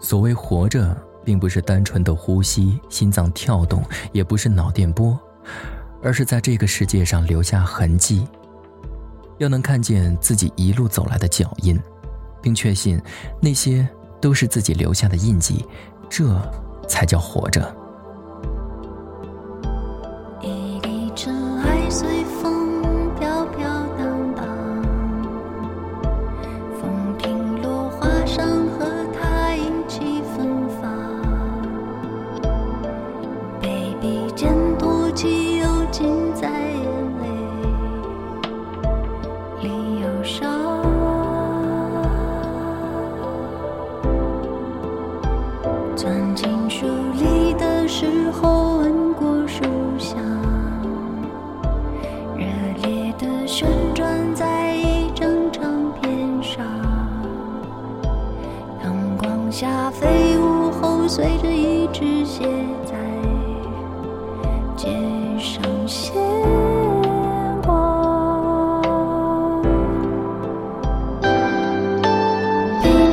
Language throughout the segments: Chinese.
所谓活着，并不是单纯的呼吸、心脏跳动，也不是脑电波，而是在这个世界上留下痕迹。要能看见自己一路走来的脚印，并确信那些都是自己留下的印记，这才叫活着。气又尽在眼泪里游伤，钻进树里的时候闻过树香，热烈地旋转在一张唱片上，阳光下飞舞后随着一只鞋在。被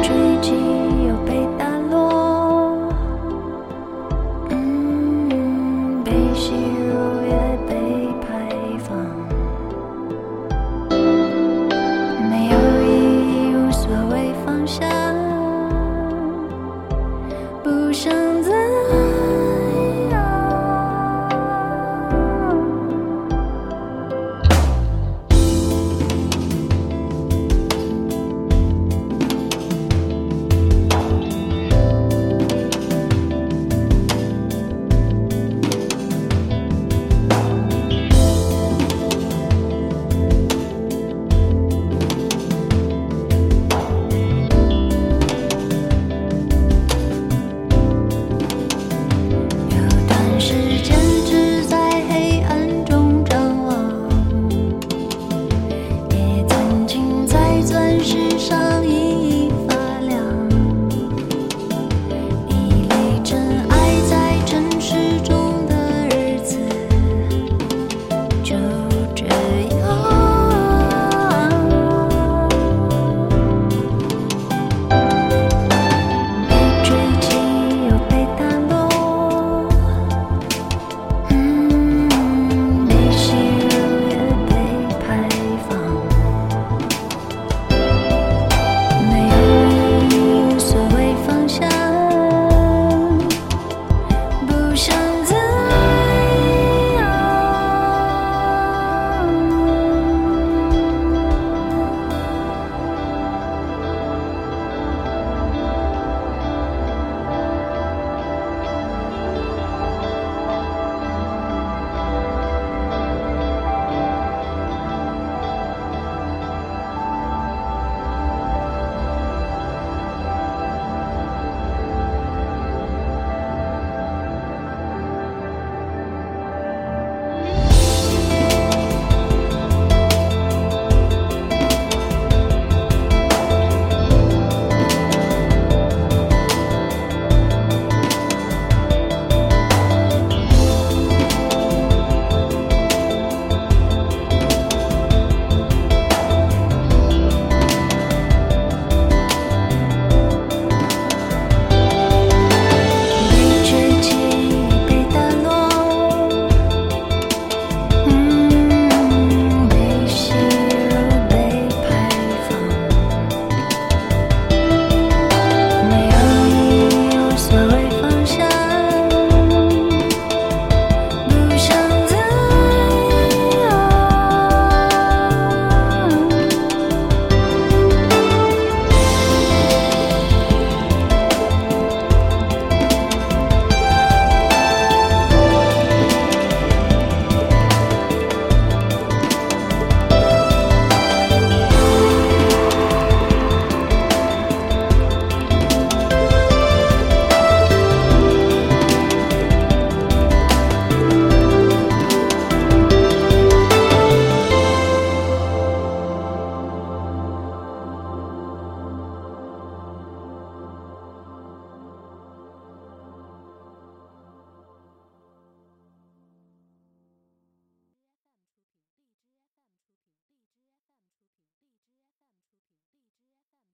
追击又被打落嗯被吸入也被排放。没有意义无所谓方向不想